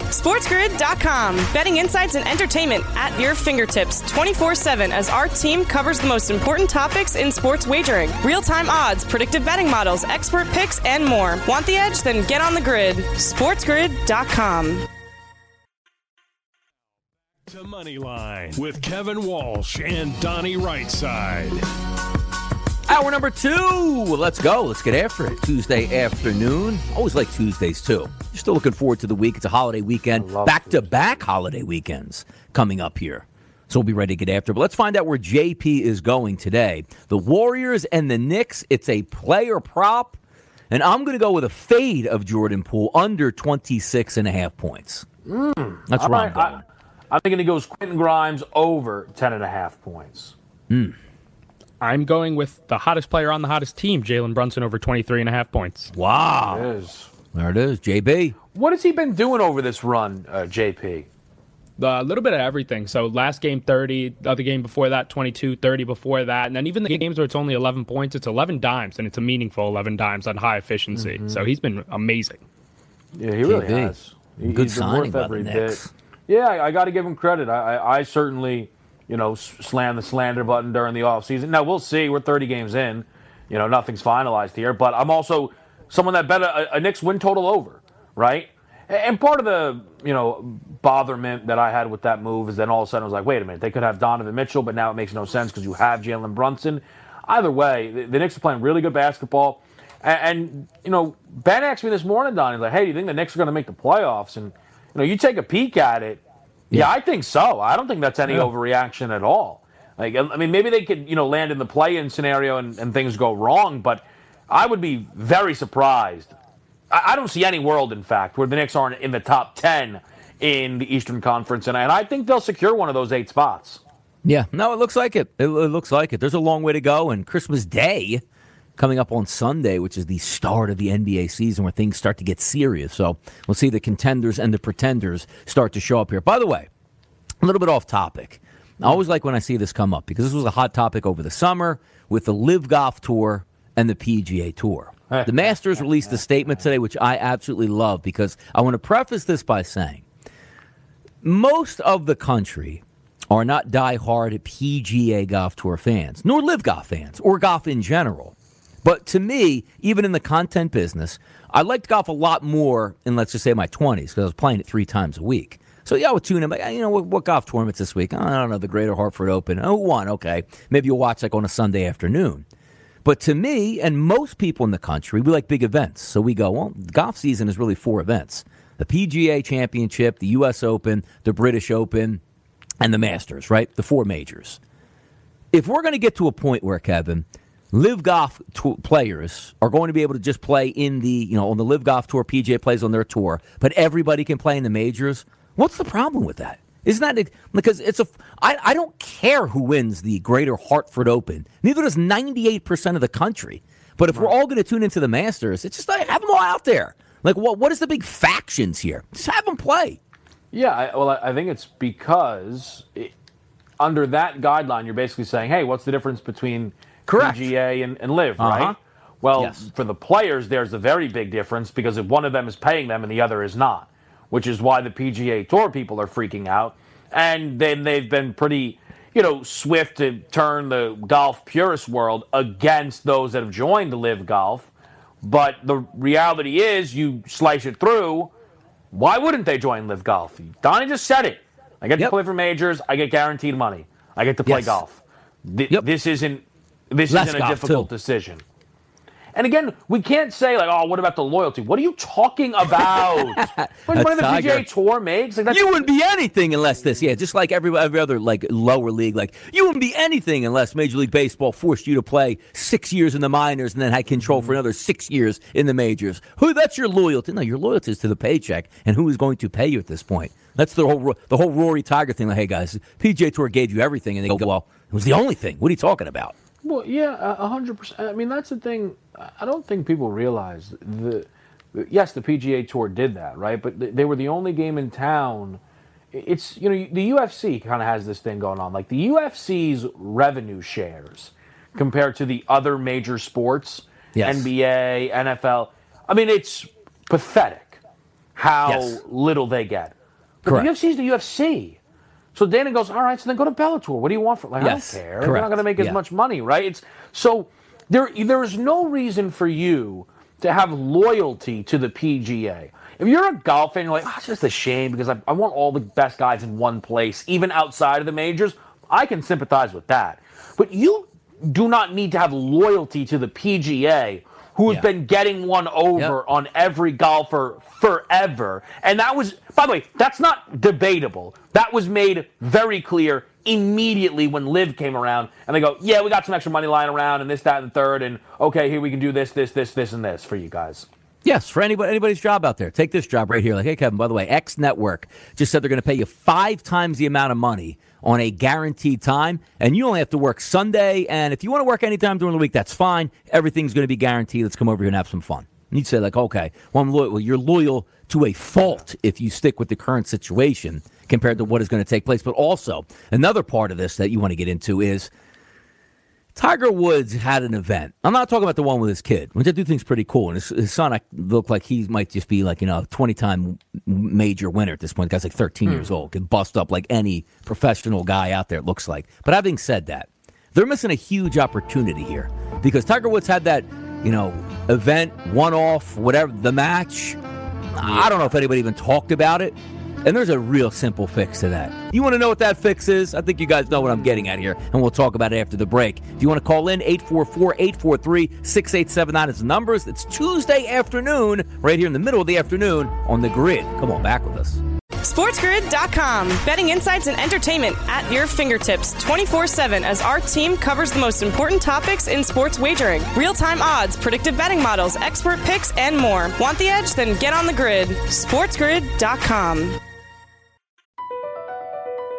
SportsGrid.com. Betting insights and entertainment at your fingertips 24 7 as our team covers the most important topics in sports wagering real time odds, predictive betting models, expert picks, and more. Want the edge? Then get on the grid. SportsGrid.com. To Moneyline with Kevin Walsh and Donnie Rightside. Hour number two. Let's go. Let's get after it. Tuesday afternoon. Always like Tuesdays too. You're still looking forward to the week. It's a holiday weekend. Back to back holiday weekends coming up here. So we'll be ready to get after. But let's find out where JP is going today. The Warriors and the Knicks. It's a player prop. And I'm going to go with a fade of Jordan Poole under 26 and a half points. Hmm. That's I where I'm going. I, I'm thinking he goes Quentin Grimes over 10 and a half points. Hmm. I'm going with the hottest player on the hottest team, Jalen Brunson, over 23 and a half points. Wow. It is. There it is. JB. What has he been doing over this run, uh, JP? A little bit of everything. So last game 30, the other game before that 22, 30 before that, and then even the games where it's only 11 points, it's 11 dimes, and it's a meaningful 11 dimes on high efficiency. Mm-hmm. So he's been amazing. Yeah, he really JB. has. He- Good he's signing worth by the every Knicks. bit. Yeah, I, I got to give him credit. I, I, I certainly, you know, slam the slander button during the offseason. Now, we'll see. We're 30 games in. You know, nothing's finalized here. But I'm also someone that bet a, a Knicks win total over, right? And part of the, you know, botherment that I had with that move is then all of a sudden I was like, wait a minute, they could have Donovan Mitchell, but now it makes no sense because you have Jalen Brunson. Either way, the, the Knicks are playing really good basketball. And, and, you know, Ben asked me this morning, Don, he's like, hey, do you think the Knicks are going to make the playoffs? And, you know, you take a peek at it. Yeah, I think so. I don't think that's any overreaction at all. Like, I mean, maybe they could, you know, land in the play-in scenario and, and things go wrong, but I would be very surprised. I, I don't see any world, in fact, where the Knicks aren't in the top ten in the Eastern Conference, and, and I think they'll secure one of those eight spots. Yeah, no, it looks like it. it. It looks like it. There's a long way to go, and Christmas Day coming up on Sunday, which is the start of the NBA season where things start to get serious. So we'll see the contenders and the pretenders start to show up here. By the way, a little bit off topic. I always like when I see this come up because this was a hot topic over the summer with the LIV Golf Tour and the PGA Tour. The Masters released a statement today, which I absolutely love because I want to preface this by saying most of the country are not diehard PGA Golf Tour fans, nor LIV golf fans, or golf in general. But to me, even in the content business, I liked golf a lot more in, let's just say, my 20s because I was playing it three times a week. So yeah, I would tune in. Like, you know, what, what golf tournaments this week? I don't know, the Greater Hartford Open. Oh, one, okay. Maybe you'll watch like on a Sunday afternoon. But to me and most people in the country, we like big events. So we go, well, golf season is really four events the PGA Championship, the U.S. Open, the British Open, and the Masters, right? The four majors. If we're going to get to a point where, Kevin, LIV golf t- players are going to be able to just play in the, you know, on the LIV golf tour, PGA plays on their tour, but everybody can play in the majors, what's the problem with that? Isn't that because it's a? I, I don't care who wins the Greater Hartford Open. Neither does ninety eight percent of the country. But if we're all going to tune into the Masters, it's just like have them all out there. Like what? What is the big factions here? Just have them play. Yeah, I, well, I I think it's because it, under that guideline, you're basically saying, hey, what's the difference between Correct. PGA and, and LIV, Uh-huh. right? Well, Yes. for the players, there's a very big difference because if one of them is paying them and the other is not, which is why the PGA Tour people are freaking out. And then they've been pretty, you know, swift to turn the golf purist world against those that have joined the LIV Golf. But the reality is, you slice it through. Why wouldn't they join LIV Golf? Donnie just said it. I get Yep. to play for majors. I get guaranteed money. I get to play Yes. golf. Th- Yep. This isn't this isn't a difficult too. decision. And again, we can't say like, "Oh, what about the loyalty?" What are you talking about? what money the PGA Tour makes? Like, You wouldn't be anything unless this, yeah, just like every every other like lower league, like you wouldn't be anything unless Major League Baseball forced you to play six years in the minors and then had control for mm-hmm. another six years in the majors. Who? That's your loyalty. No, your loyalty is to the paycheck and who is going to pay you at this point. That's the whole the whole Rory Tiger thing. Like, hey guys, PGA Tour gave you everything, and they go, well, it was the only thing. What are you talking about? Well, yeah, hundred percent. I mean, that's the thing. I don't think people realize the. Yes, the PGA Tour did that, right? But they were the only game in town. It's you know the UFC kind of has this thing going on, like the UFC's revenue shares compared to the other major sports, Yes. NBA, NFL. I mean, it's pathetic how Yes. little they get. But Correct. the UFC's the UFC. So Dana goes, all right, so then go to Bellator. What do you want for? Like, Yes, I don't care. They're not going to make as Yeah. much money, right? It's so there. There is no reason for you to have loyalty to the PGA. If you're a golf fan, you're like, oh, it's just a shame because I, I want all the best guys in one place, even outside of the majors. I can sympathize with that, but you do not need to have loyalty to the PGA, who has Yeah. been getting one over Yep. on every golfer forever. And that was, by the way, that's not debatable. That was made very clear immediately when Liv came around. And they go, yeah, we got some extra money lying around and this, that, and the third. And okay, here we can do this, this, this, this, and this for you guys. Yes, for anybody, anybody's job out there. Take this job right here. Like, hey, Kevin, by the way, X Network just said they're going to pay you five times the amount of money on a guaranteed time, and you only have to work Sunday. And if you want to work anytime during the week, that's fine. Everything's going to be guaranteed. Let's come over here and have some fun. And you'd say, like, okay, well, I'm loyal. Well, you're loyal to a fault if you stick with the current situation compared to what is going to take place. But also, another part of this that you want to get into is Tiger Woods had an event. I'm not talking about the one with his kid, which I do think is pretty cool. And his, his son, I look like he might just be like, you know, 20 time major winner at this point. The guy's like 13 hmm. years old, can bust up like any professional guy out there, it looks like. But having said that, they're missing a huge opportunity here because Tiger Woods had that, you know, event, one off, whatever, the match. I don't know if anybody even talked about it. And there's a real simple fix to that. You want to know what that fix is? I think you guys know what I'm getting at here, and we'll talk about it after the break. If you want to call in, 844 843 6879 is the numbers. It's Tuesday afternoon, right here in the middle of the afternoon on the grid. Come on, back with us. SportsGrid.com. Betting insights and entertainment at your fingertips 24 7 as our team covers the most important topics in sports wagering real time odds, predictive betting models, expert picks, and more. Want the edge? Then get on the grid. SportsGrid.com.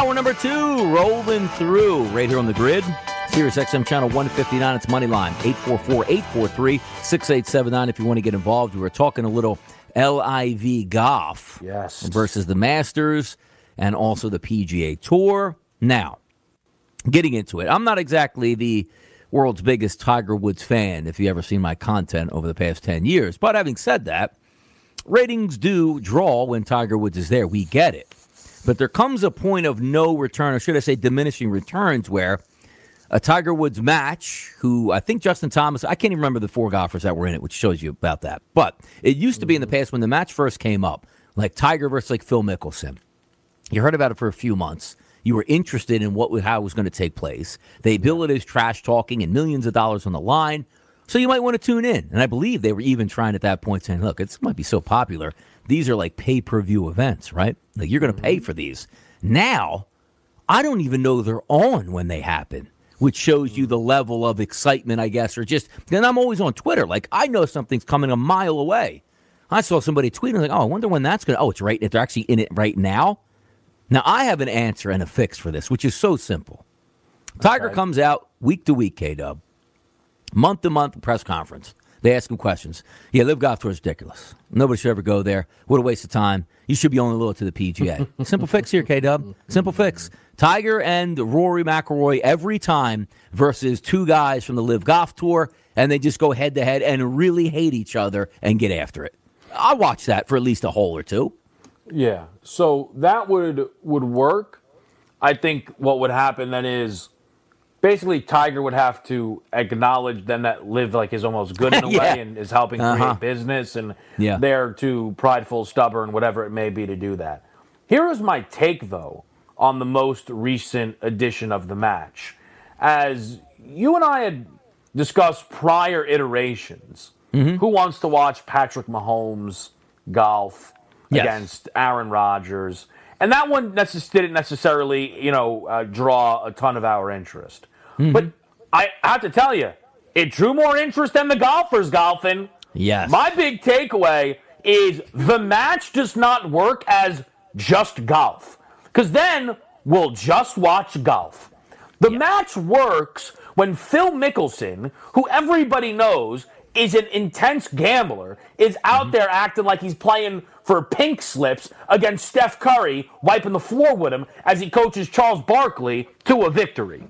Hour number two, rolling through right here on the grid. Sirius XM channel 159, it's Moneyline, 844-843-6879 if you want to get involved. We were talking a little LIV golf Yes. versus the Masters and also the PGA Tour. Now, getting into it, I'm not exactly the world's biggest Tiger Woods fan if you ever seen my content over the past 10 years. But having said that, ratings do draw when Tiger Woods is there. We get it. But there comes a point of no return, or should I say diminishing returns, where a Tiger Woods match, who I think Justin Thomas, I can't even remember the four golfers that were in it, which shows you about that. But it used to be in the mm-hmm. past when the match first came up, like Tiger versus like Phil Mickelson. You heard about it for a few months. You were interested in what how it was going to take place. They bill it as trash talking and millions of dollars on the line. So you might want to tune in. And I believe they were even trying at that point saying, look, it might be so popular. These are like pay per view events, right? Like you're going to pay mm-hmm. for these. Now, I don't even know they're on when they happen, which shows you mm. the level of excitement, I guess, or just, then I'm always on Twitter. Like I know something's coming a mile away. I saw somebody tweeting, like, oh, I wonder when that's going to, oh, it's right, they're actually in it right now. Now, I have an answer and a fix for this, which is so simple. Tiger Okay. comes out week to week, K Dub, month to month press conference. They ask him questions. Yeah, LIV golf tour is ridiculous. Nobody should ever go there. What a waste of time. You should be only loyal to the PGA. Simple fix here, K Dub. Simple fix. Tiger and Rory McIlroy every time versus two guys from the LIV Golf Tour, and they just go head to head and really hate each other and get after it. I'll watch that for at least a hole or two. Yeah. So that would would work. I think what would happen then is basically Tiger would have to acknowledge then that live like is almost good in a Yeah. way and is helping Uh-huh. create business and Yeah. they're too prideful, stubborn, whatever it may be to do that. Here is my take though on the most recent edition of the match. As you and I had discussed prior iterations, Mm-hmm. who wants to watch Patrick Mahomes golf Yes. against Aaron Rodgers? And that one necess- didn't necessarily, you know, uh, draw a ton of our interest. Mm-hmm. But I have to tell you, it drew more interest than the golfers golfing. Yes. My big takeaway is the match does not work as just golf. Because then we'll just watch golf. The match works when Phil Mickelson, who everybody knows is an intense gambler, is out there acting like he's playing for pink slips against Steph Curry, wiping the floor with him as he coaches Charles Barkley to a victory.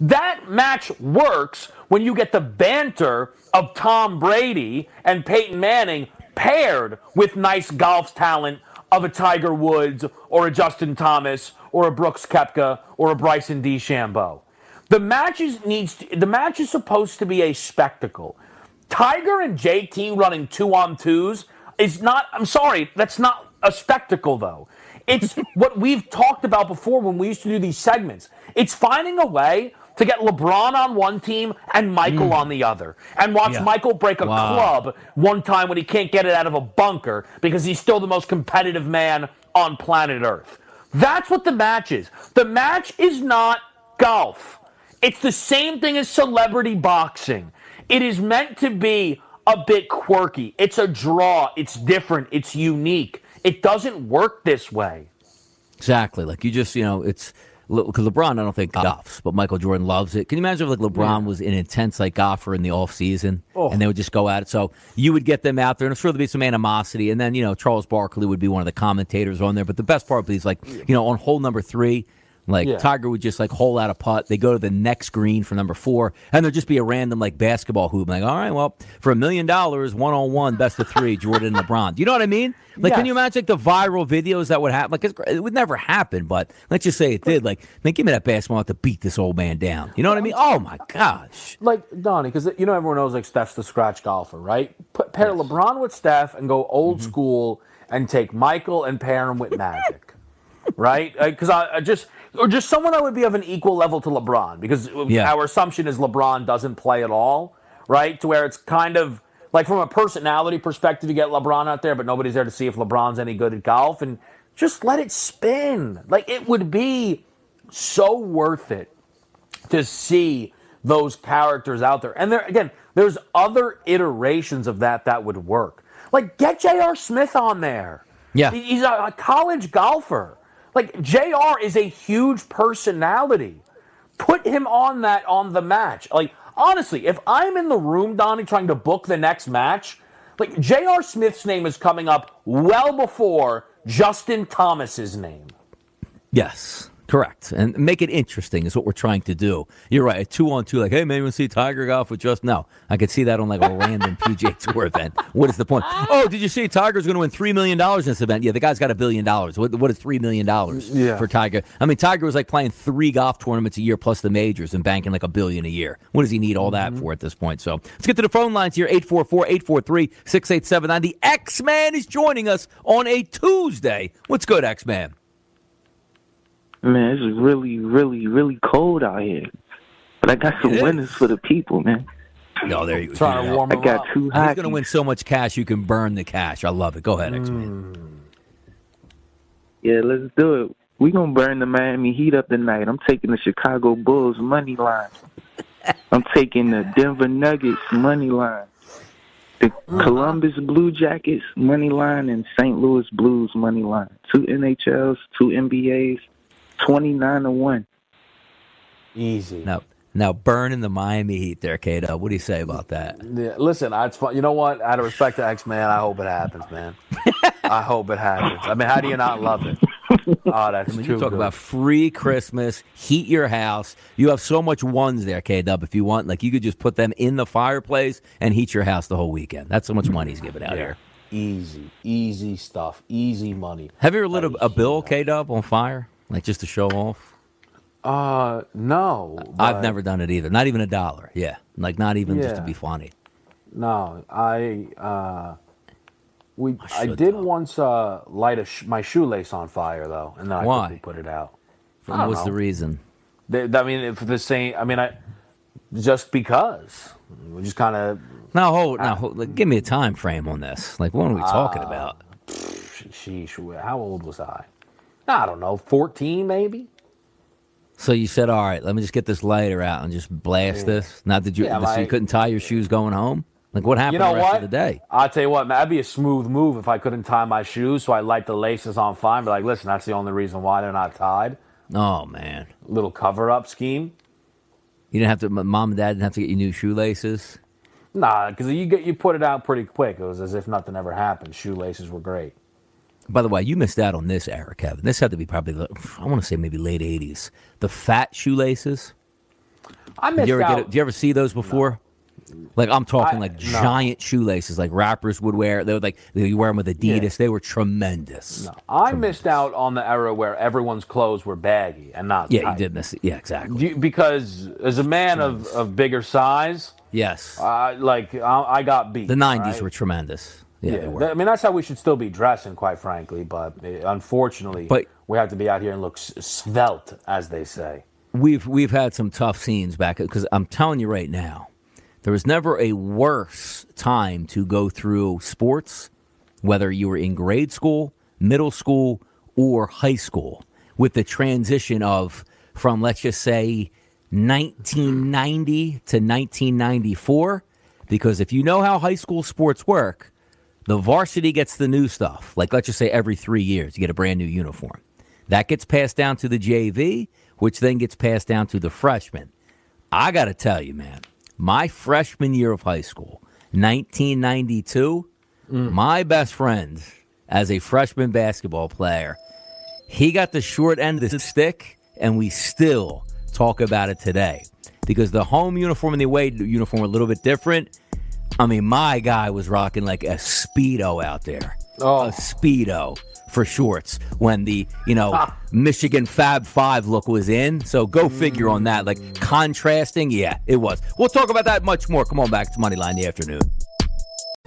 That match works when you get the banter of Tom Brady and Peyton Manning paired with nice golf talent of a Tiger Woods or a Justin Thomas or a Brooks Koepka or a Bryson DeChambeau. The match is needs to, the match is supposed to be a spectacle. Tiger and JT running two on twos is not. I'm sorry, that's not a spectacle though. It's what we've talked about before when we used to do these segments. It's finding a way to get LeBron on one team and Michael mm. on the other, and watch Yeah. Michael break a Wow. club one time when he can't get it out of a bunker because he's still the most competitive man on planet Earth. That's what the match is. The match is not golf. It's the same thing as celebrity boxing. It is meant to be a bit quirky. It's a draw. It's different. It's unique. It doesn't work this way. Exactly. Like you just, you know, it's because LeBron, I don't think uh-huh. golfs, but Michael Jordan loves it. Can you imagine if like LeBron was an intense like golfer in the off season, Oh. and they would just go at it? So you would get them out there, and I'm sure there'd be some animosity, and then you know Charles Barkley would be one of the commentators on there. But the best part is like, you know, on hole number three. Like Yeah. Tiger would just like hole out a putt. They go to the next green for number four, and there'd just be a random like basketball hoop. Like, all right, well, for a million dollars, one on one, best of three, Jordan and LeBron. Do you know what I mean? Like, can you imagine like the viral videos that would happen? Like, it's, it would never happen, but let's just say it did. Like, man, give me that basketball to beat this old man down. You know what I mean? Oh my gosh. Like Donnie, because you know everyone knows like Steph's the scratch golfer, right? Put, pair LeBron with Steph and go old mm-hmm. school and take Michael and pair him with Magic, right? Because I, I just or just someone that would be of an equal level to LeBron, because Yeah. our assumption is LeBron doesn't play at all, right? To where it's kind of like from a personality perspective, you get LeBron out there, but nobody's there to see if LeBron's any good at golf, and just let it spin. Like it would be so worth it to see those characters out there. And there again, there's other iterations of that that would work. Like get J.R. Smith on there. Yeah. He's a, a college golfer. Like JR is a huge personality. Put him on that on the match. Like honestly, if I'm in the room, Donnie, trying to book the next match, like J.R. Smith's name is coming up well before Justin Thomas's name. Yes. Correct. And make it interesting is what we're trying to do. You're right. A two on two, like, hey, maybe we'll see Tiger golf with just no. I could see that on like a random PGA Tour event. What is the point? Oh, did you see Tiger's going to win $3 million in this event? Yeah, the guy's got a billion dollars. What, what is $3 million Yeah. for Tiger? I mean, Tiger was like playing three golf tournaments a year plus the majors and banking like a billion a year. What does he need all that mm-hmm. for at this point? So let's get to the phone lines here 844 843 6879. The X Man is joining us on a Tuesday. What's good, X Man? Man, it's really, really, really cold out here. But I got some It is. winners for the people, man. No, there you go. Trying to warm I got up. two He's hockey. going to win so much cash you can burn the cash. I love it. Go ahead, X Man. Hmm. Yeah, let's do it. We're gonna burn the Miami Heat up tonight. I'm taking the Chicago Bulls money line. I'm taking the Denver Nuggets money line. The hmm. Columbus Blue Jackets money line and St. Louis Blues money line. Two NHLs, two NBAs, twenty nine to one. Easy. Now, now burning the Miami Heat there, Kato. What do you say about that? Yeah, listen, I- it's fun. You know what? Out of respect to X Man, I hope it happens, man. I hope it happens. I mean, how do you not love it? Oh, that's When too you talk good. about free Christmas, heat your house. You have so much ones there, K Dub. If you want, like you could just put them in the fireplace and heat your house the whole weekend. That's how much money he's giving out here. easy, easy stuff, easy money. Have you ever lit a, a bill, K Dub, on fire, like just to show off? Uh, no, I've but- never done it either. Not even a dollar. Yeah, like not even just to Yeah. be funny. No, I uh, we I, should, did though. once uh light a sh- my shoelace on fire though, and then I Why? quickly put it out. I What don't was the know. reason? They, I mean, if the same, I mean, I just because we just kind of Now hold, now hold, like, give me a time frame on this. Like, what are we talking about? sheesh. How old was I? I don't know, fourteen maybe. So you said, all right, let me just get this lighter out and just blast this. Not that you, Yeah, so you couldn't tie your shoes going home. Like, what happened You know the rest what? of the day? I'll tell you what, man, that'd be a smooth move if I couldn't tie my shoes, so I light the laces on fire. Be like, listen, that's the only reason why they're not tied. Oh man, Little cover up scheme. you didn't have to. Mom and Dad didn't have to get you new shoelaces. Nah, because you get you put it out pretty quick. It was as if nothing ever happened. Shoelaces were great. By the way, you missed out on this era, Kevin. This had to be probably, the, I want to say maybe late '80s. The fat shoelaces. I Did missed you ever out. get? Did you ever see those before? Like I'm talking I- like no. giant shoelaces, like rappers would wear. They would like you wear them with Adidas. They were tremendous. No. I missed out on the era where everyone's clothes were baggy and not Yeah, you did miss. it. Yeah, exactly. You- because as a man of, of bigger size, yes, uh, like I, I got beat. the '90s right? were tremendous. Yeah, Yeah. I mean that's how we should still be dressing, quite frankly. But uh, unfortunately, But- we have to be out here and look svelte, as they say. we've we've had some tough scenes back because I'm telling you right now, there was never a worse time to go through sports, whether you were in grade school, middle school, or high school, with the transition of from let's just say 1990 to 1994. Because if you know how high school sports work, the varsity gets the new stuff. Like let's just say every three years you get a brand new uniform. That gets passed down to the JV, which then gets passed down to the freshmen. I got to tell you, man, my freshman year of high school, 1992, mm. my best friend as a freshman basketball player, he got the short end of the stick, and we still talk about it today because the home uniform and the away uniform are a little bit different. I mean, my guy was rocking like a speedo out there, Oh. a speedo for shorts when the you know Michigan Fab Five look was in. So go mm. figure on that. Like contrasting, yeah, it was. We'll talk about that much more. Come on back to Moneyline in the afternoon.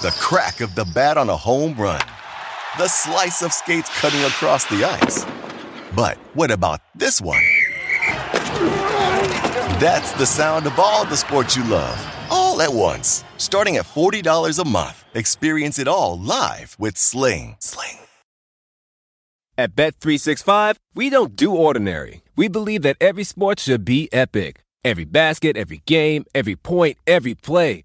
The crack of the bat on a home run. The slice of skates cutting across the ice. But what about this one? That's the sound of all the sports you love, all at once. Starting at $40 a month. Experience it all live with Sling. Sling. At Bet365, we don't do ordinary. We believe that every sport should be epic. Every basket, every game, every point, every play.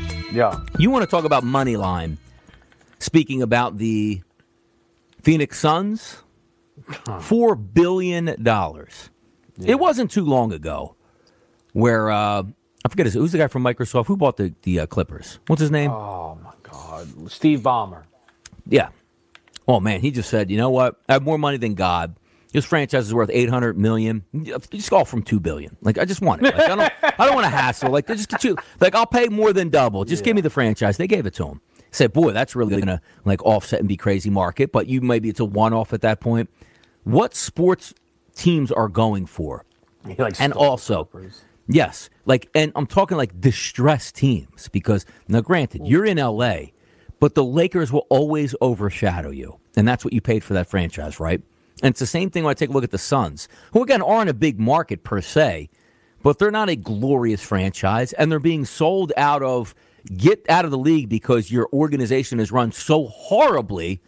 Yeah. You want to talk about Moneyline? Speaking about the Phoenix Suns, four billion dollars. It wasn't too long ago where uh, I forget his, who's the guy from Microsoft who bought the the uh, Clippers. What's his name? Oh my God, Steve Ballmer. Yeah. Oh man, he just said, you know what? I have more money than God. This franchise is worth eight hundred million. Just go from two billion. Like I just want it. Like, I don't. I don't want to hassle. Like just get you. Like I'll pay more than double. Just give me the franchise. They gave it to him. Said, boy, that's really going to like offset and be crazy market. But you maybe it's a one off at that point. What sports teams are going for? He likes and also, Clippers. yes, like, and I'm talking like distressed teams because now, granted, you're in LA, but the Lakers will always overshadow you, and that's what you paid for that franchise, right? And it's the same thing when I take a look at the Suns, who again aren't a big market per se, but they're not a glorious franchise, and they're being sold out of get out of the league because your organization is run so horribly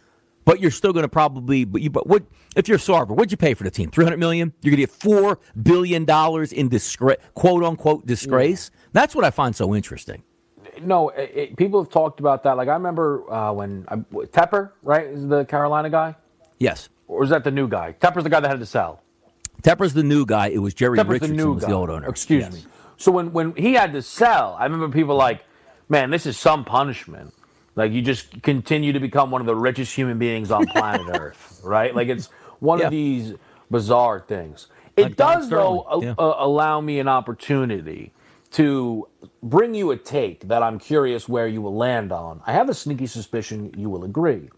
but you're still going to probably. But you, but what if you're Sarver? What'd you pay for the team? Three hundred million. You're going to get four billion dollars in disgrace, quote unquote disgrace. That's what I find so interesting. No, it, it- people have talked about that. Like I remember uh, when uh, Tepper, right, is the Carolina guy, Yes, or is that the new guy? Tepper's the guy that had to sell. Tepper's the new guy. It was Jerry Tepper's Richardson the new was guy. the old owner. Excuse Yes. me. So when when he had to sell, I remember people like, "Man, this is some punishment." Like you just continue to become one of the richest human beings on planet Earth, right? Like it's one Yeah. of these bizarre things. It Like does though a- yeah. uh, allow me an opportunity to bring you a take that I'm curious where you will land on. I have a sneaky suspicion you will agree.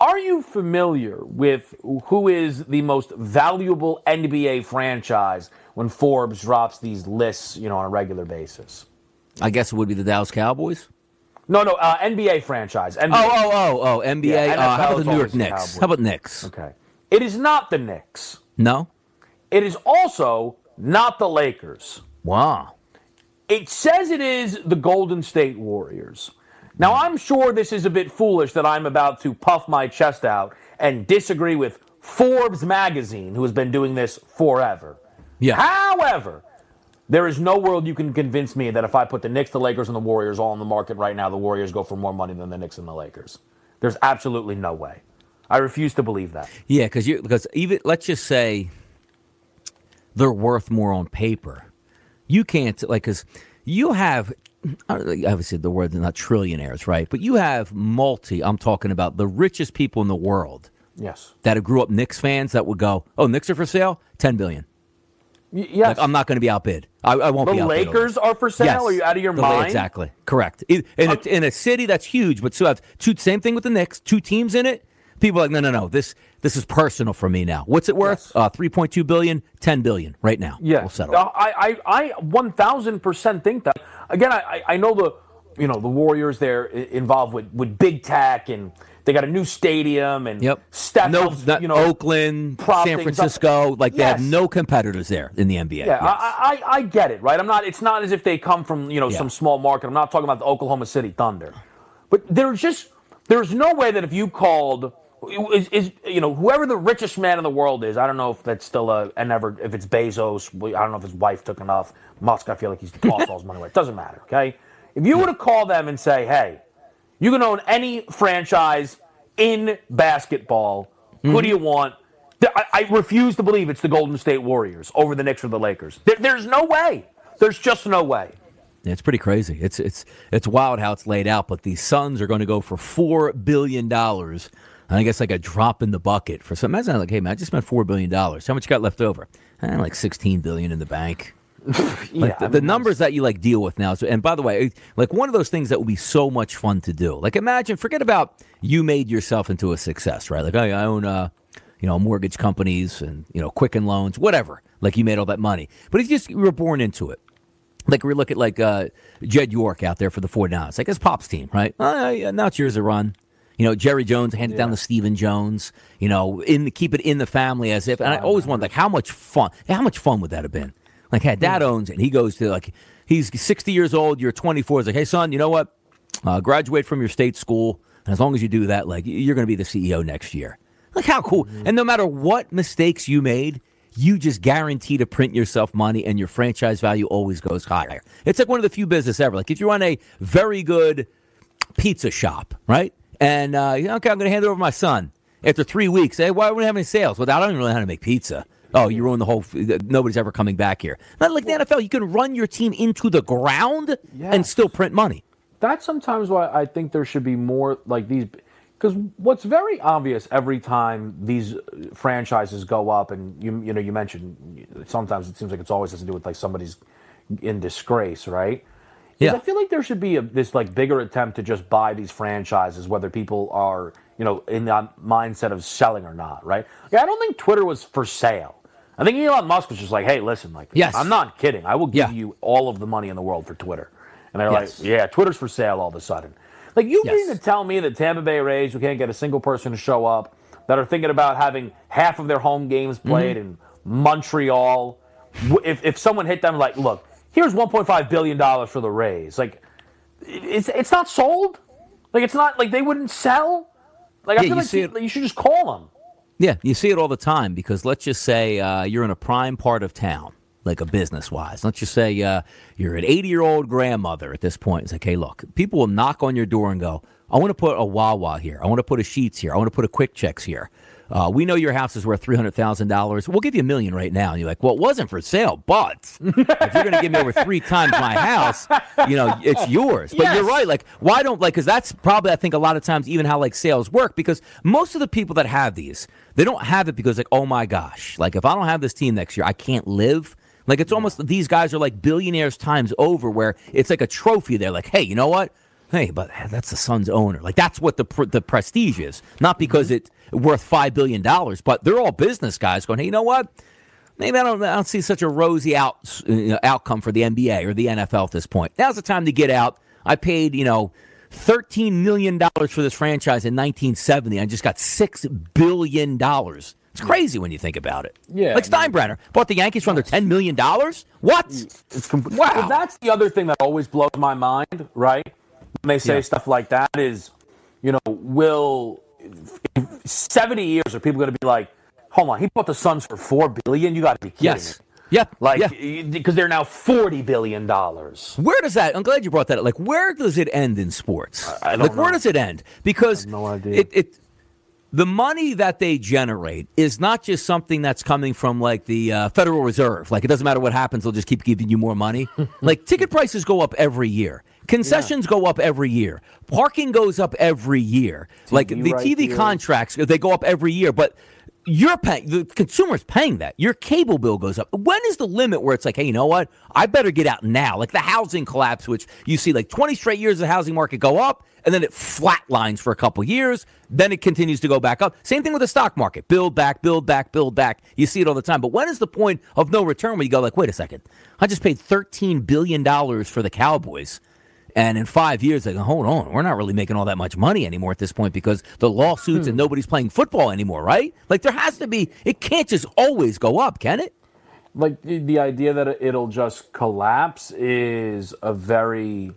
Are you familiar with who is the most valuable NBA franchise when Forbes drops these lists, you know, on a regular basis? I guess it would be the Dallas Cowboys. No, no, uh, NBA franchise. NBA. Oh, oh, oh, oh, NBA. Yeah, uh, how about the New York Knicks? Cowboys. How about Knicks? Okay. It is not the Knicks. No. It is also not the Lakers. Wow. It says it is the Golden State Warriors. Now, I'm sure this is a bit foolish that I'm about to puff my chest out and disagree with Forbes magazine, who has been doing this forever. Yeah. However, there is no world you can convince me that if I put the Knicks, the Lakers, and the Warriors all on the market right now, the Warriors go for more money than the Knicks and the Lakers. There's absolutely no way. I refuse to believe that. Yeah, because you because even let's just say they're worth more on paper. You can't like because you have I don't know, obviously the word not trillionaires, right? But you have multi. I'm talking about the richest people in the world Yes. that grew up Knicks fans that would go, "Oh, Knicks are for sale, ten billion. Y- yes. Like I'm not going to be outbid. I, I won't the be outbid. on Lakers this." are for sale? Yes. Are you out of your The La- mind? Exactly. Correct. In, in, a, in a city that's huge, but still have two. Same thing with the Knicks. Two teams in it. People are like, no, no, no. This this is personal for me now. What's it worth? Yes. Uh, Three point two billion. Ten billion right now. Yeah, We'll settle. Uh, I, I, I, one thousand percent think that. Again, I, I- know the, you know, the Warriors. They're involved with, with big tech, and they got a new stadium, and Yep. Steph, no, helps, you know, Oakland, San things up. Francisco. Like they have no competitors there in the NBA. Yeah, Yes. I, I, I get it, right? I'm not. It's not as if they come from you know Yeah. some small market. I'm not talking about the Oklahoma City Thunder, but there's just there's no way that if you called is, is you know whoever the richest man in the world is. I don't know if that's still a and never if it's Bezos. I don't know if his wife took enough. Musk. I feel like he's tossed all his money away. It doesn't matter. Okay, if you were to call them and say, hey, you can own any franchise in basketball. Who do you want? I, I, refuse to believe it's the Golden State Warriors over the Knicks or the Lakers. There, there's no way. There's just no way. It's pretty crazy. It's it's it's wild how it's laid out. But the Suns are going to go for four billion dollars. I guess like a drop in the bucket for some. Imagine like, hey man, I just spent four billion dollars. How much you got left over? Eh, like sixteen billion in the bank. like yeah, the, the numbers that you like deal with now. So, and by the way, like one of those things that would be so much fun to do. Like imagine, forget about you made yourself into a success, right? Like I, I own, uh, you know, mortgage companies and you know, Quicken Loans, whatever. Like you made all that money, but if you just you were born into it. Like we look at like uh, Jed York out there for the 49ers. Like his pop's team, right? Uh, yeah, now it's yours to run. You know, Jerry Jones handed yeah. down to Stephen Jones. You know, in keep it in the family as if. And I always wonder, like, how much fun? How much fun would that have been? Like, hey, dad owns it. And he goes to like, he's 60 years old. You're 24. He's like, hey, son, you know what? Uh, graduate from your state school, and as long as you do that, like, you're going to be the CEO next year. Like, how cool! Mm-hmm. And no matter what mistakes you made, you just guarantee to print yourself money and your franchise value always goes higher. It's like one of the few business ever. Like if you run a very good pizza shop, right? And uh, okay, I'm going to hand it over to my son. After three weeks, hey, why wouldn't have any sales? Well, I don't even really know how to make pizza. Oh, you ruined the whole. Nobody's ever coming back here. Not like the NFL. You can run your team into the ground yes. and still print money. That's sometimes why I think there should be more like these because what's very obvious every time these franchises go up, and you you know you mentioned sometimes it seems like it's always has to do with like somebody's in disgrace, right? Yeah. I feel like there should be a, this like bigger attempt to just buy these franchises, whether people are you know in the mindset of selling or not, right? Like, I don't think Twitter was for sale. I think Elon Musk was just like, hey, listen, like, yes. I'm not kidding. I will give yeah. you all of the money in the world for Twitter. And they're yes. like, yeah, Twitter's for sale all of a sudden. Like you yes. mean to tell me that Tampa Bay Rays, who can't get a single person to show up, that are thinking about having half of their home games played mm-hmm. in Montreal, if if someone hit them like, look, here's 1.5 billion dollars for the Rays, like it's it's not sold. Like it's not like they wouldn't sell. Like I feel like you, you should just call them. Yeah, you see it all the time because let's just say uh, you're in a prime part of town like a business wise. Let's just say uh, you're an 80 year old grandmother at this point. It's like, hey, look, people will knock on your door and go, I want to put a Wawa here. I want to put a Sheetz here. I want to put a Quick Checks here. Uh, we know your house is worth three hundred thousand dollars. We'll give you a million right now. And you're like, well, it wasn't for sale, but if you're going to give me over three times my house, you know, it's yours. But yes. you're right. Like, why don't like? Because that's probably I think a lot of times even how like sales work. Because most of the people that have these, they don't have it because like, oh my gosh, like if I don't have this team next year, I can't live. Like it's almost these guys are like billionaires times over, where it's like a trophy. They're like, hey, you know what? Hey, but that's the Suns owner. Like that's what the the prestige is, not because it's worth five billion dollars, but they're all business guys going, hey, you know what? Maybe I don't, I don't see such a rosy out, uh, outcome for the NBA or the NFL at this point. Now's the time to get out. I paid, you know, $13 million for this franchise in 1970. I just got $6 billion it's crazy when you think about it. Yeah. Like Steinbrenner bought the Yankees for under $10 million. What? It's com- wow. Well, that's the other thing that always blows my mind, right? When they say yeah. stuff like that is, you know, will 70 years are people going to be like, hold on, he bought the Suns for 4 billion? You got to be kidding yes. me. Yeah, like because yeah. they're now forty billion dollars. Where does that? I'm glad you brought that. up. Like, where does it end in sports? I, I don't like, know. where does it end? Because no idea. It, it the money that they generate is not just something that's coming from like the uh, Federal Reserve. Like it doesn't matter what happens; they'll just keep giving you more money. like ticket prices go up every year. Concessions yeah. go up every year. Parking goes up every year. TV like the right TV here. contracts, they go up every year. But you're paying the consumer's paying that. Your cable bill goes up. When is the limit where it's like, hey, you know what? I better get out now. Like the housing collapse, which you see like 20 straight years of the housing market go up, and then it flatlines for a couple years. Then it continues to go back up. Same thing with the stock market. Build back, build back, build back. You see it all the time. But when is the point of no return where you go like, wait a second, I just paid $13 billion for the Cowboys. And in five years, they go, hold on, we're not really making all that much money anymore at this point because the lawsuits hmm. and nobody's playing football anymore, right? Like there has to be, it can't just always go up, can it? Like the idea that it'll just collapse is a very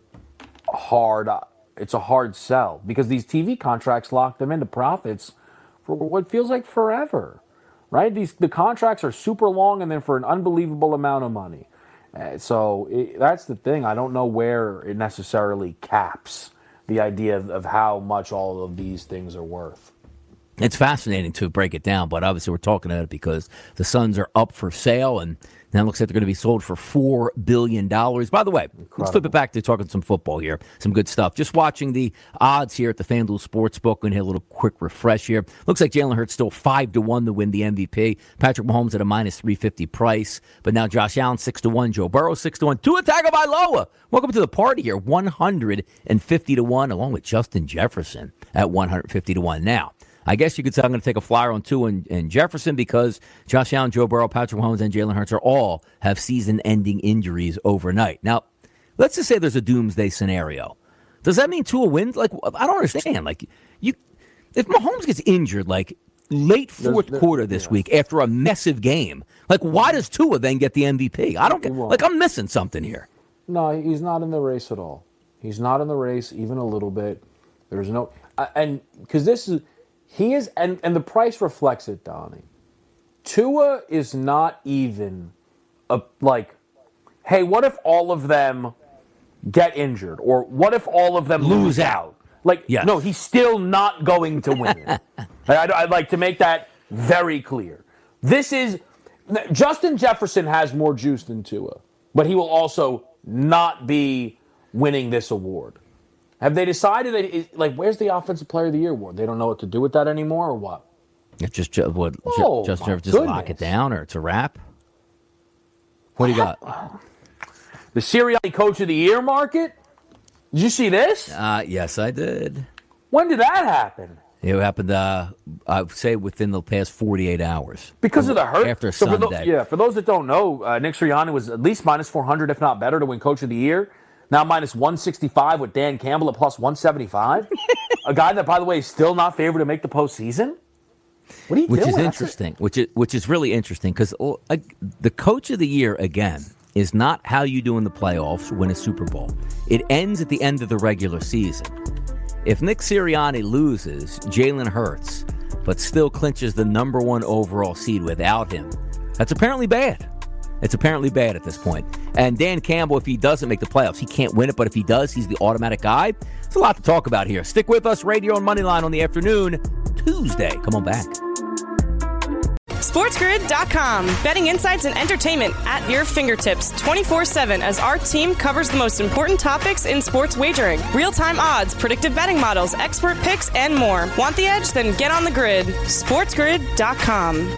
hard, it's a hard sell because these TV contracts lock them into profits for what feels like forever, right? These the contracts are super long and then for an unbelievable amount of money. Uh, so it, that's the thing. I don't know where it necessarily caps the idea of, of how much all of these things are worth. It's fascinating to break it down, but obviously we're talking about it because the Suns are up for sale and now it looks like they're going to be sold for $4 billion. By the way, Incredible. let's flip it back to talking some football here. Some good stuff. Just watching the odds here at the FanDuel Sportsbook. Going to hit a little quick refresh here. Looks like Jalen Hurts still 5 to 1 to win the MVP. Patrick Mahomes at a minus 350 price. But now Josh Allen 6 to 1. Joe Burrow 6 to 1. Tua Tagovailoa. Welcome to the party here. 150 to 1, along with Justin Jefferson at 150 to 1. Now, I guess you could say I'm going to take a flyer on Tua and, and Jefferson because Josh Allen, Joe Burrow, Patrick Mahomes, and Jalen Hurts are all have season-ending injuries overnight. Now, let's just say there's a doomsday scenario. Does that mean Tua wins? Like, I don't understand. Like, you, if Mahomes gets injured, like late fourth there's, quarter this yeah. week after a massive game, like, why does Tua then get the MVP? I don't get. Like, I'm missing something here. No, he's not in the race at all. He's not in the race even a little bit. There's no, and because this is he is, and, and the price reflects it, Donnie. Tua is not even a, like, hey, what if all of them get injured? Or what if all of them lose, lose out? Like, yes. no, he's still not going to win. I'd, I'd like to make that very clear. This is, Justin Jefferson has more juice than Tua, but he will also not be winning this award. Have they decided that, like, where's the Offensive Player of the Year award? They don't know what to do with that anymore, or what? It's just what oh, just just goodness. lock it down, or it's a wrap. What do you got? The Sirianni Coach of the Year market. Did you see this? Uh, yes, I did. When did that happen? It happened, uh, I would say, within the past 48 hours. Because of the hurt? After so Sunday. For those, yeah, for those that don't know, uh, Nick Sirianni was at least minus 400, if not better, to win Coach of the Year. Now minus 165 with Dan Campbell at plus 175. a guy that, by the way, is still not favored to make the postseason. What are you think? which doing? is interesting. Which is which is really interesting because uh, the coach of the year again is not how you do in the playoffs, win a Super Bowl. It ends at the end of the regular season. If Nick Sirianni loses, Jalen Hurts, but still clinches the number one overall seed without him, that's apparently bad. It's apparently bad at this point. And Dan Campbell, if he doesn't make the playoffs, he can't win it. But if he does, he's the automatic guy. It's a lot to talk about here. Stick with us, Radio and Moneyline on the afternoon, Tuesday. Come on back. SportsGrid.com. Betting insights and entertainment at your fingertips 24 7 as our team covers the most important topics in sports wagering real time odds, predictive betting models, expert picks, and more. Want the edge? Then get on the grid. SportsGrid.com.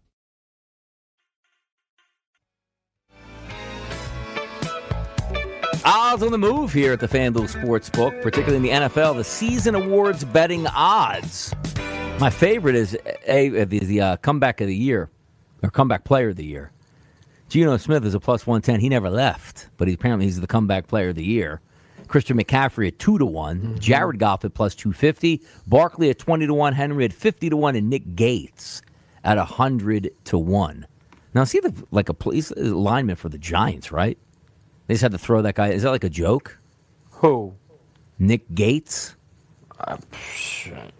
Odds on the move here at the FanDuel Sportsbook, particularly in the NFL, the season awards betting odds. My favorite is a, the, the uh, comeback of the year, or comeback player of the year. Geno Smith is a plus 110. He never left, but he, apparently he's the comeback player of the year. Christian McCaffrey at 2 to one mm-hmm. Jared Goff at plus 250, Barkley at 20 to 1, Henry at 50 to 1, and Nick Gates at 100 to 1. Now, see the like a police alignment for the Giants, right? They just had to throw that guy. Is that like a joke? Who? Nick Gates. Uh, shit.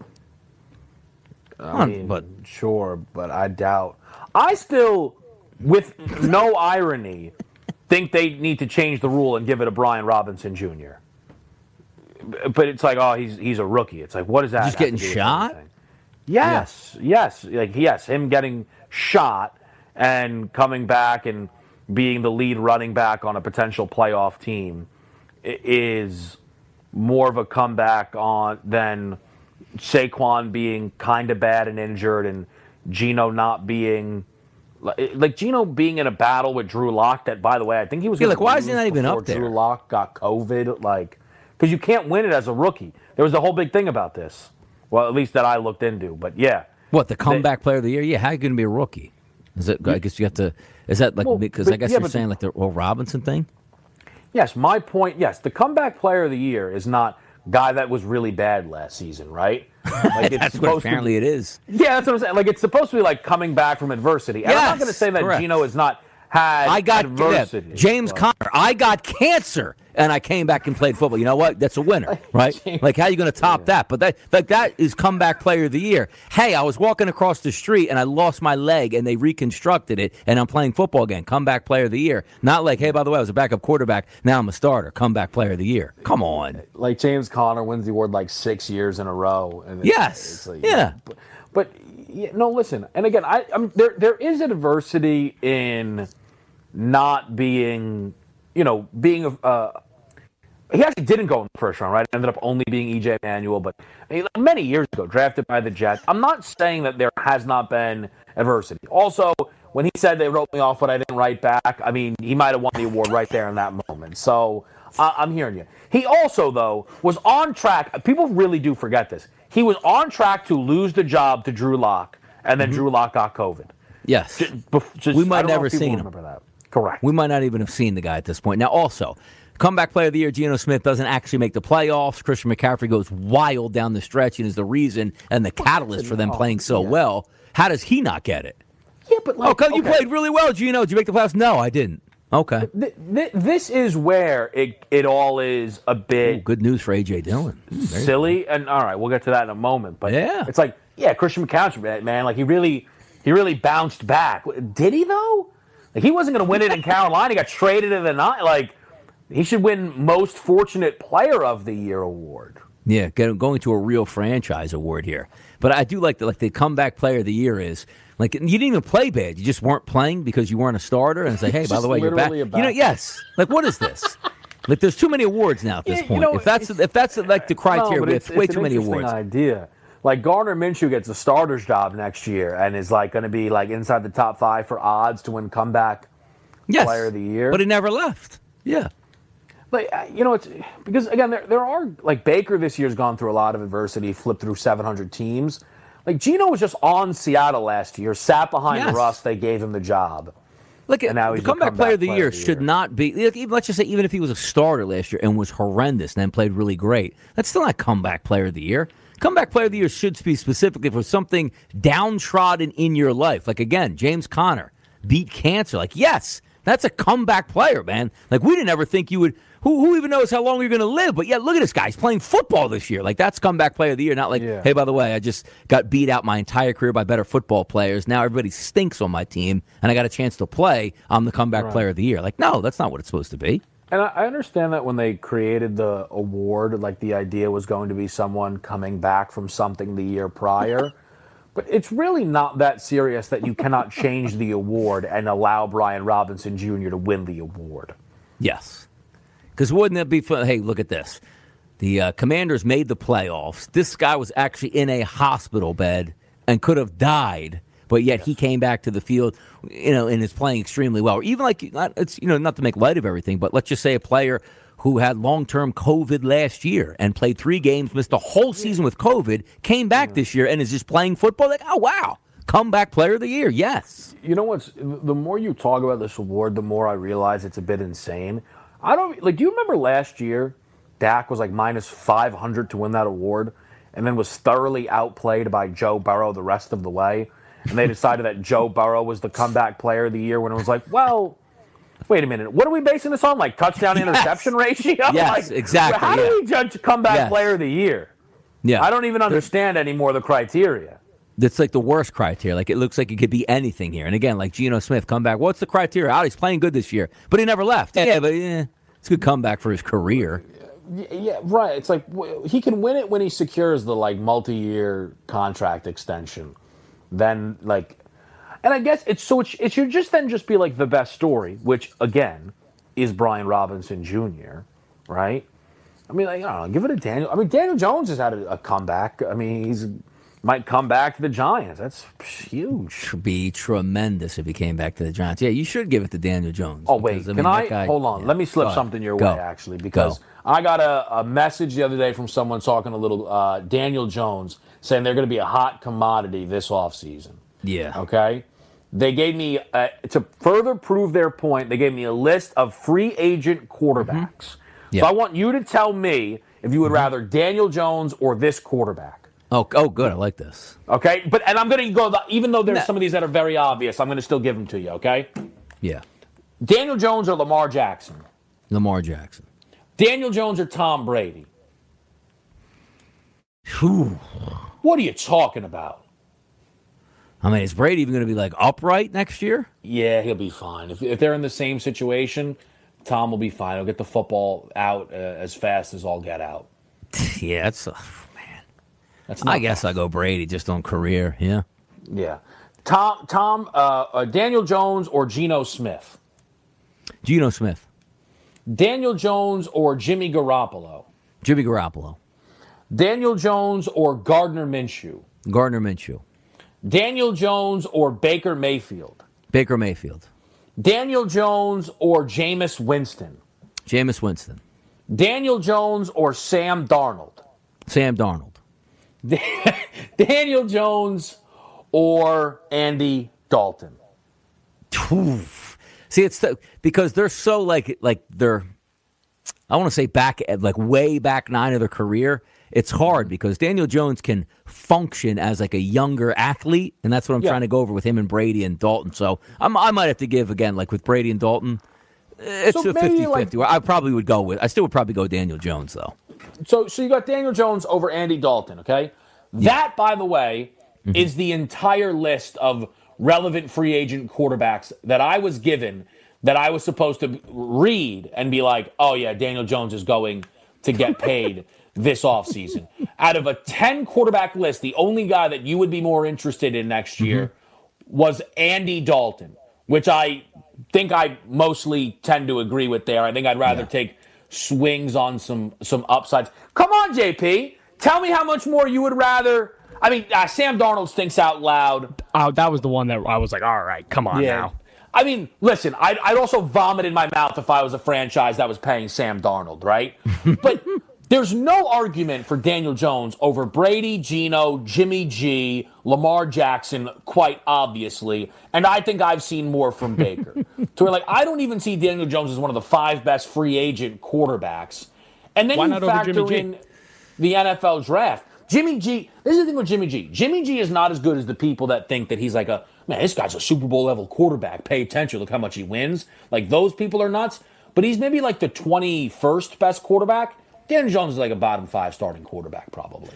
I mean, but sure, but I doubt. I still, with no irony, think they need to change the rule and give it to Brian Robinson Jr. But it's like, oh, he's he's a rookie. It's like, what is that? Just getting shot. Yes, yeah. yes, like yes, him getting shot and coming back and being the lead running back on a potential playoff team is more of a comeback on than Saquon being kind of bad and injured and Geno not being like Geno being in a battle with Drew Lock. That, by the way, I think he was. Yeah, like why is he not even up there? Drew Lock got COVID, like because you can't win it as a rookie. There was a whole big thing about this. Well, at least that I looked into. But yeah, what the comeback they, player of the year? Yeah, how are you going to be a rookie? Is it? I guess you have to. Is that like because well, I guess yeah, you're saying like the Will Robinson thing? Yes, my point. Yes, the comeback player of the year is not guy that was really bad last season, right? Like that's what apparently be, it is. Yeah, that's what I'm saying. Like it's supposed to be like coming back from adversity. And yes, I'm not going to say that correct. Geno is not had I got adversity. James Conner. I got cancer and I came back and played football. You know what? That's a winner, right? like how are you going to top yeah. that? But that like that is comeback player of the year. Hey, I was walking across the street and I lost my leg and they reconstructed it and I'm playing football again. Comeback player of the year. Not like, hey, by the way, I was a backup quarterback. Now I'm a starter. Comeback player of the year. Come on. Like James Conner wins the award like six years in a row. And it's, yes. It's like, yeah. But, but yeah, no, listen. And again, I, I'm, there there is adversity in not being, you know, being a. Uh, he actually didn't go in the first round, right? Ended up only being EJ Manuel, but many years ago, drafted by the Jets. I'm not saying that there has not been adversity. Also, when he said they wrote me off, but I didn't write back, I mean, he might have won the award right there in that moment. So uh, I'm hearing you. He also, though, was on track. People really do forget this. He was on track to lose the job to Drew Lock, and then mm-hmm. Drew Lock got COVID. Yes. Just, just, we might never seen him. Remember that. Correct. We might not even have seen the guy at this point. Now, also, comeback player of the year, Geno Smith doesn't actually make the playoffs. Christian McCaffrey goes wild down the stretch and is the reason and the catalyst for them playing so yeah. well. How does he not get it? Yeah, but like, oh, okay. you played really well, Geno. Did you make the playoffs? No, I didn't. Okay. Th- th- this is where it it all is a bit Ooh, good news for AJ Dillon. Hmm, silly, and all right, we'll get to that in a moment. But yeah, it's like yeah, Christian McCaffrey, man, like he really he really bounced back. Did he though? Like he wasn't going to win it in Carolina. He got traded in the night. Like he should win Most Fortunate Player of the Year award. Yeah, going to a real franchise award here. But I do like the like the comeback player of the year is like you didn't even play bad. You just weren't playing because you weren't a starter. And say, hey, by the way, you're back. You know, yes. Like what is this? like there's too many awards now at this yeah, point. You know, if that's if that's like the criteria, no, it's, way too many awards. Idea like Gardner Minshew gets a starter's job next year and is like going to be like inside the top five for odds to win comeback yes, player of the year. But he never left. Yeah. Like uh, you know, it's because again, there there are like Baker this year's gone through a lot of adversity, flipped through 700 teams. Like Geno was just on Seattle last year, sat behind yes. Russ. They gave him the job. Look, at, the comeback, comeback, player of the year should year. not be. let's just say, even if he was a starter last year and was horrendous and then played really great, that's still not comeback player of the year. Comeback player of the year should be specifically for something downtrodden in your life. Like again, James Conner beat cancer. Like, yes, that's a comeback player, man. Like we didn't ever think you would who, who even knows how long you're going to live? But yeah, look at this guy. He's playing football this year. Like, that's comeback player of the year. Not like, yeah. hey, by the way, I just got beat out my entire career by better football players. Now everybody stinks on my team, and I got a chance to play. I'm the comeback right. player of the year. Like, no, that's not what it's supposed to be. And I understand that when they created the award, like the idea was going to be someone coming back from something the year prior. But it's really not that serious that you cannot change the award and allow Brian Robinson Jr. to win the award. Yes. Because wouldn't it be fun? Hey, look at this. The uh, Commanders made the playoffs. This guy was actually in a hospital bed and could have died but yet he came back to the field, you know, and is playing extremely well. Or even like it's you know not to make light of everything, but let's just say a player who had long term COVID last year and played three games, missed a whole season with COVID, came back this year and is just playing football. Like, oh wow, comeback player of the year, yes. You know what's the more you talk about this award, the more I realize it's a bit insane. I don't like. Do you remember last year? Dak was like minus five hundred to win that award, and then was thoroughly outplayed by Joe Burrow the rest of the way and they decided that Joe Burrow was the comeback player of the year when it was like, well, wait a minute, what are we basing this on? Like touchdown yes. interception ratio? Yes, like, exactly. How yeah. do we judge comeback yes. player of the year? Yeah. I don't even understand anymore the criteria. That's like the worst criteria. Like it looks like it could be anything here. And again, like Geno Smith, come back. What's the criteria? Out, he's playing good this year, but he never left. Yeah, but yeah, it's a good comeback for his career. Yeah, right. It's like he can win it when he secures the like multi-year contract extension. Then like, and I guess it's so it, it should just then just be like the best story, which again is Brian Robinson Jr. Right? I mean, like, I don't know. Give it to Daniel. I mean, Daniel Jones has had a, a comeback. I mean, he's might come back to the Giants. That's huge. Be tremendous if he came back to the Giants. Yeah, you should give it to Daniel Jones. Oh wait, because, can mean, I guy- hold on? yeah. Let me slip Go something your way, actually, because Go. I got a, a message the other day from someone talking a little uh, Daniel Jones saying they're going to be a hot commodity this offseason. Yeah. Okay. They gave me uh, to further prove their point. They gave me a list of free agent quarterbacks. Mm-hmm. Yeah. So I want you to tell me if you would rather Daniel Jones or this quarterback. Oh, oh, good. I like this. Okay, but and I'm going to go the, even though there's some of these that are very obvious. I'm going to still give them to you. Okay, Yeah. Daniel Jones or Lamar Jackson. Lamar Jackson. Daniel Jones or Tom Brady. Whew. What are you talking about? I mean, is Brady even going to be like upright next year? Yeah, he'll be fine. If, if they're in the same situation, Tom will be fine. He'll get the football out uh, as fast as all get out. yeah, it's. Uh, man. That's I guess I go Brady just on career. Yeah. Yeah. Tom, Tom, uh, uh, Daniel Jones or Geno Smith? Geno Smith. Daniel Jones or Jimmy Garoppolo? Jimmy Garoppolo. Daniel Jones or Gardner Minshew? Gardner Minshew. Daniel Jones or Baker Mayfield? Baker Mayfield. Daniel Jones or Jameis Winston? Jameis Winston. Daniel Jones or Sam Darnold? Sam Darnold. Daniel Jones or Andy Dalton? Oof. See, it's the, because they're so like like they're. I want to say back at like way back nine of their career. It's hard because Daniel Jones can function as like a younger athlete, and that's what I'm Yeah. trying to go over with him and Brady and Dalton. So I'm, I might have to give again, like with Brady and Dalton. Eh, it's So a maybe, 50 like- 50. I probably would go with, I still would probably go Daniel Jones, though. So, so you got Daniel Jones over Andy Dalton, okay? That, by the way, mm-hmm. is the entire list of relevant free agent quarterbacks that I was given that I was supposed to read and be like, oh, yeah, Daniel Jones is going to get paid this offseason. Out of a 10 quarterback list, the only guy that you would be more interested in next mm-hmm. year was Andy Dalton, which I think I mostly tend to agree with there. I think I'd rather take swings on some some upsides. Come on, JP, tell me how much more you would rather. I mean, uh, Sam Darnold stinks out loud. Oh, that was the one that I was like, all right, come on now. I mean, listen, I'd, I'd also vomit in my mouth if I was a franchise that was paying Sam Darnold, right? but there's no argument for Daniel Jones over Brady, Geno, Jimmy G, Lamar Jackson, quite obviously. And I think I've seen more from Baker. to where, like, I don't even see Daniel Jones as one of the five best free agent quarterbacks. And then Why you factor in the NFL draft. Jimmy G, this is the thing with Jimmy G. Jimmy G is not as good as the people that think that he's like a man, this guy's a Super Bowl level quarterback. Pay attention, look how much he wins. Like those people are nuts. But he's maybe like the 21st best quarterback. Dan Jones is like a bottom five starting quarterback, probably.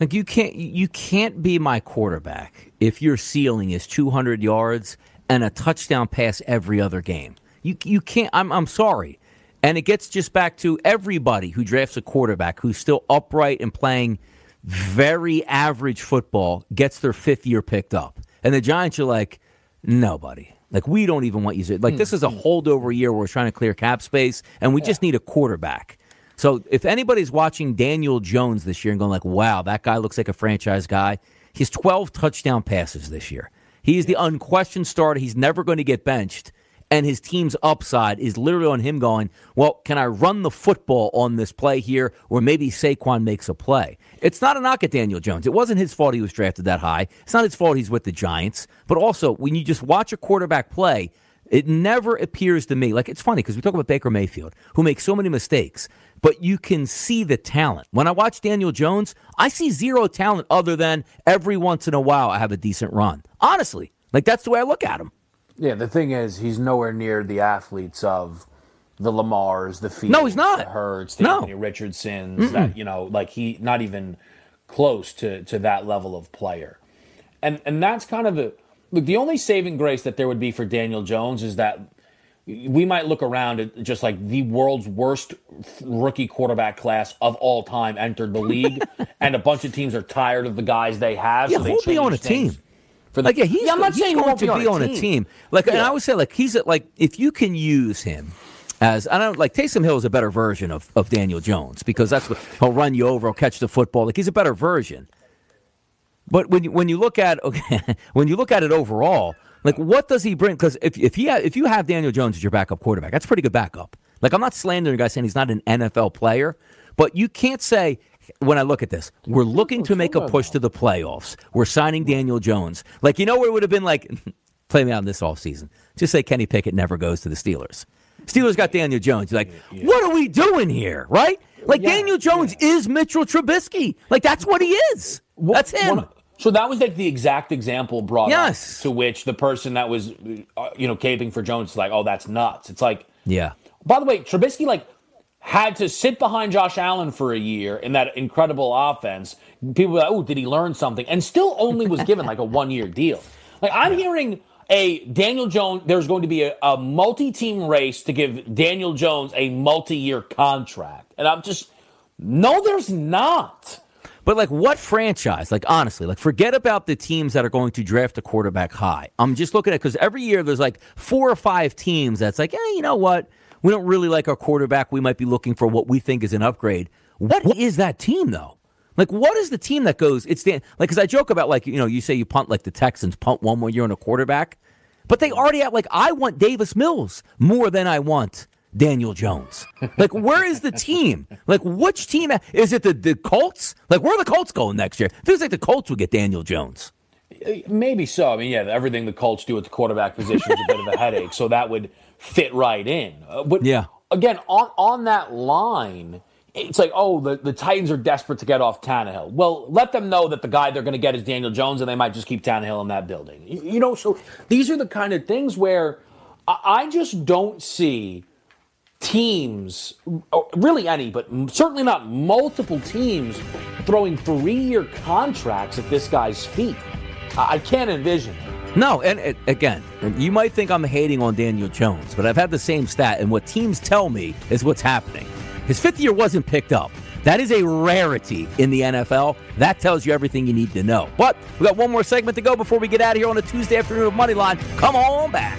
Like you can't you can't be my quarterback if your ceiling is 200 yards and a touchdown pass every other game. You you can't. I'm I'm sorry, and it gets just back to everybody who drafts a quarterback who's still upright and playing very average football gets their fifth year picked up, and the Giants are like nobody. Like we don't even want you to. Like this is a hmm. holdover year where we're trying to clear cap space, and we just need a quarterback. So if anybody's watching Daniel Jones this year and going like, "Wow, that guy looks like a franchise guy," he's 12 touchdown passes this year. He's the unquestioned starter. He's never going to get benched, and his team's upside is literally on him going, "Well, can I run the football on this play here, or maybe Saquon makes a play?" It's not a knock at Daniel Jones. It wasn't his fault he was drafted that high. It's not his fault he's with the Giants. But also, when you just watch a quarterback play, it never appears to me like it's funny because we talk about Baker Mayfield, who makes so many mistakes, but you can see the talent. When I watch Daniel Jones, I see zero talent other than every once in a while I have a decent run. Honestly, like that's the way I look at him. Yeah, the thing is, he's nowhere near the athletes of the Lamars, the Fields, No, he's not. the Hurts, the No. Anthony Richardsons. That you know, like he not even close to to that level of player. and and that's kind of the look. The only saving grace that there would be for Daniel Jones is that we might look around at just like the world's worst rookie quarterback class of all time entered the league, and a bunch of teams are tired of the guys they have. Yeah, so they won't be on a things team. For the, Like, yeah, he's, Yeah, I'm not he's saying going to be on a team. team. Like, and I would say, like, he's a, like, if you can use him as, I don't like Taysom Hill is a better version of, of Daniel Jones because that's what he'll run you over, he'll catch the football. Like, he's a better version. But when you, when you look at okay, when you look at it overall, like what does he bring? Because if if he ha- if you have Daniel Jones as your backup quarterback, that's pretty good backup. Like I'm not slandering a guy saying he's not an NFL player, but you can't say when I look at this, we're looking to make a push to the playoffs. We're signing Daniel Jones. Like you know where it would have been like play me out in this offseason. Just say Kenny Pickett never goes to the Steelers. Steelers got Daniel Jones. You're like, what are we doing here? Right? Like Daniel Jones is Mitchell Trubisky. Like that's what he is. That's him. So that was like the exact example brought Yes. up to which the person that was, uh, you know, caping for Jones is like, oh, that's nuts. It's like, Yeah. by the way, Trubisky like had to sit behind Josh Allen for a year in that incredible offense. People were like, oh, did he learn something? And still only was given like a one year deal. Like I'm hearing a Daniel Jones, there's going to be a, a multi team race to give Daniel Jones a multi year contract. And I'm just, no, there's not. But like what franchise? Like honestly, like forget about the teams that are going to draft a quarterback high. I'm just looking at because every year there's like four or five teams that's like, hey, you know what? We don't really like our quarterback. We might be looking for what we think is an upgrade. What is that team though? Like what is the team that goes? It's the like because I joke about like you know you say you punt like the Texans punt one more year on a quarterback, but they already have like I want Davis Mills more than I want Daniel Jones. Like, where is the team? Like, which team? Is it the, the Colts? Like, where are the Colts going next year? Feels like the Colts would get Daniel Jones. Maybe so. I mean, yeah, everything the Colts do at the quarterback position is a bit of a headache, so that would fit right in. Uh, but Yeah. again, on on that line, it's like, oh, the, the Titans are desperate to get off Tannehill. Well, let them know that the guy they're going to get is Daniel Jones, and they might just keep Tannehill in that building. You, you know, so these are the kind of things where I, I just don't see teams, really any, but certainly not multiple teams, throwing three-year contracts at this guy's feet. I, can't envision. No, and again, you might think I'm hating on Daniel Jones, but I've had the same stat, and what teams tell me is what's happening. His fifth year wasn't picked up. That is a rarity in the NFL. That tells you everything you need to know. But we got one more segment to go before we get out of here on a Tuesday afternoon of Moneyline. Come on back.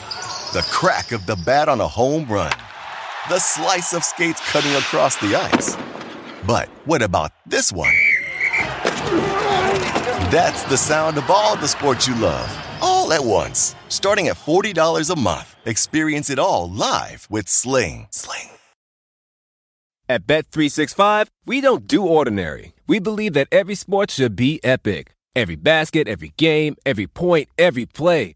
The crack of the bat on a home run. The slice of skates cutting across the ice. But what about this one? That's the sound of all the sports you love, all at once. Starting at $40 a month. Experience it all live with Sling. Sling. At Bet365, we don't do ordinary. We believe that every sport should be epic. Every basket, every game, every point, every play.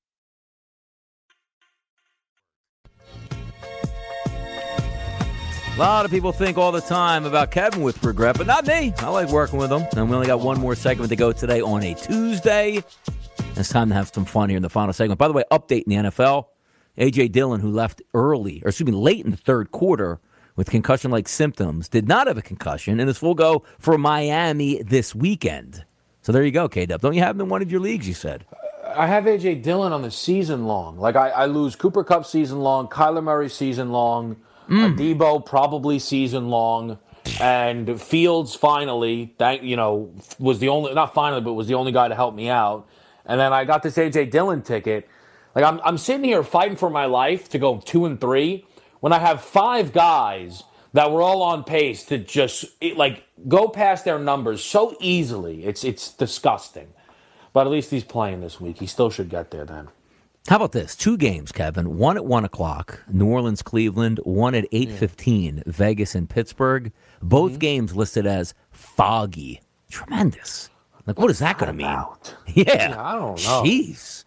Lot of people think all the time about Kevin with regret, but not me. I like working with him. And we only got one more segment to go today on a Tuesday. It's time to have some fun here in the final segment. By the way, update in the NFL. A.J. Dillon, who left early, or excuse me, late in the third quarter with concussion like symptoms did not have a concussion and is full go for Miami this weekend. So there you go, K Dub. Don't you have him in one of your leagues, you said? I have AJ Dillon on the season long. Like I, I lose Cooper Kupp season long, Kyler Murray season long, mm. Deebo probably season long, and Fields finally, thank you know, was the only not finally, but was the only guy to help me out. And then I got this AJ Dillon ticket. Like I'm I'm sitting here fighting for my life to go two and three when I have five guys that were all on pace to just like go past their numbers so easily. It's it's disgusting. But at least he's playing this week. He still should get there then. How about this? Two games, Kevin. One at one o'clock, New Orleans, Cleveland. One at eight fifteen, yeah. Vegas and Pittsburgh. Both mm-hmm. games listed as foggy. Tremendous. Like, what is that going to mean? Yeah. yeah. I don't know. Jeez.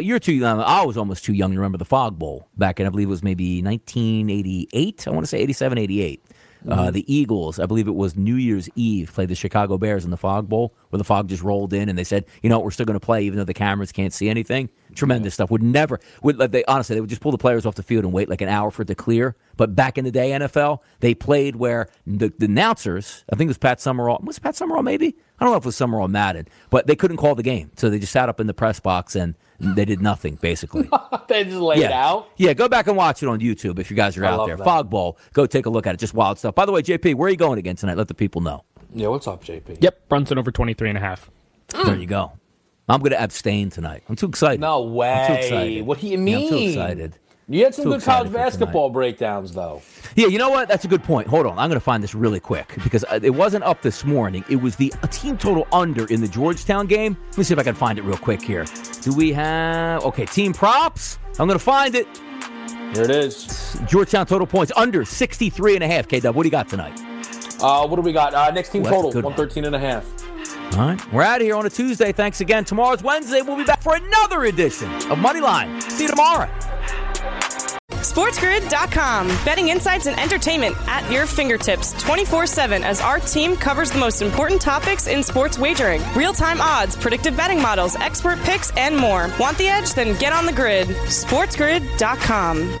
You're too young. I was almost too young to remember the Fog Bowl back in, I believe it was maybe 1988. I want to say 87, 88. Uh, mm-hmm. Uh, the Eagles, I believe it was New Year's Eve, played the Chicago Bears in the Fog Bowl, where the fog just rolled in, and they said, "You know, what, we're still going to play, even though the cameras can't see anything." Tremendous stuff. Would never would like they honestly they would just pull the players off the field and wait like an hour for it to clear. But back in the day, NFL, they played where the, the announcers, I think it was Pat Summerall, was Pat Summerall maybe? I don't know if it was Summerall Madden, but they couldn't call the game, so they just sat up in the press box and they did nothing basically. they just laid yeah. out. Yeah, go back and watch it on YouTube if you guys are I out there. That. Fog Bowl, go take a look at it. Just wild stuff. By the way, JP, where are you going again tonight? Let the people know. Yeah, what's up, JP? Yep, Brunson over 23 and a half. There you go. I'm going to abstain tonight. I'm too excited. No way. I'm too excited. What do you mean? Yeah, I'm too excited. You had some too good college basketball breakdowns, though. Yeah, you know what? That's a good point. Hold on. I'm going to find this really quick because uh, it wasn't up this morning. It was the team total under in the Georgetown game. Let me see if I can find it real quick here. Do we have. Okay, team props. I'm going to find it. Here it is. Georgetown total points under 63 and a half. K Dub, what do you got tonight? Uh, what do we got? Uh, Knicks team total 113 and a half. All right. We're out of here on a Tuesday. Thanks again. Tomorrow's Wednesday. We'll be back for another edition of Moneyline. See you tomorrow. SportsGrid.com. Betting insights and entertainment at your fingertips 24 7 as our team covers the most important topics in sports wagering real time odds, predictive betting models, expert picks, and more. Want the edge? Then get on the grid. SportsGrid.com.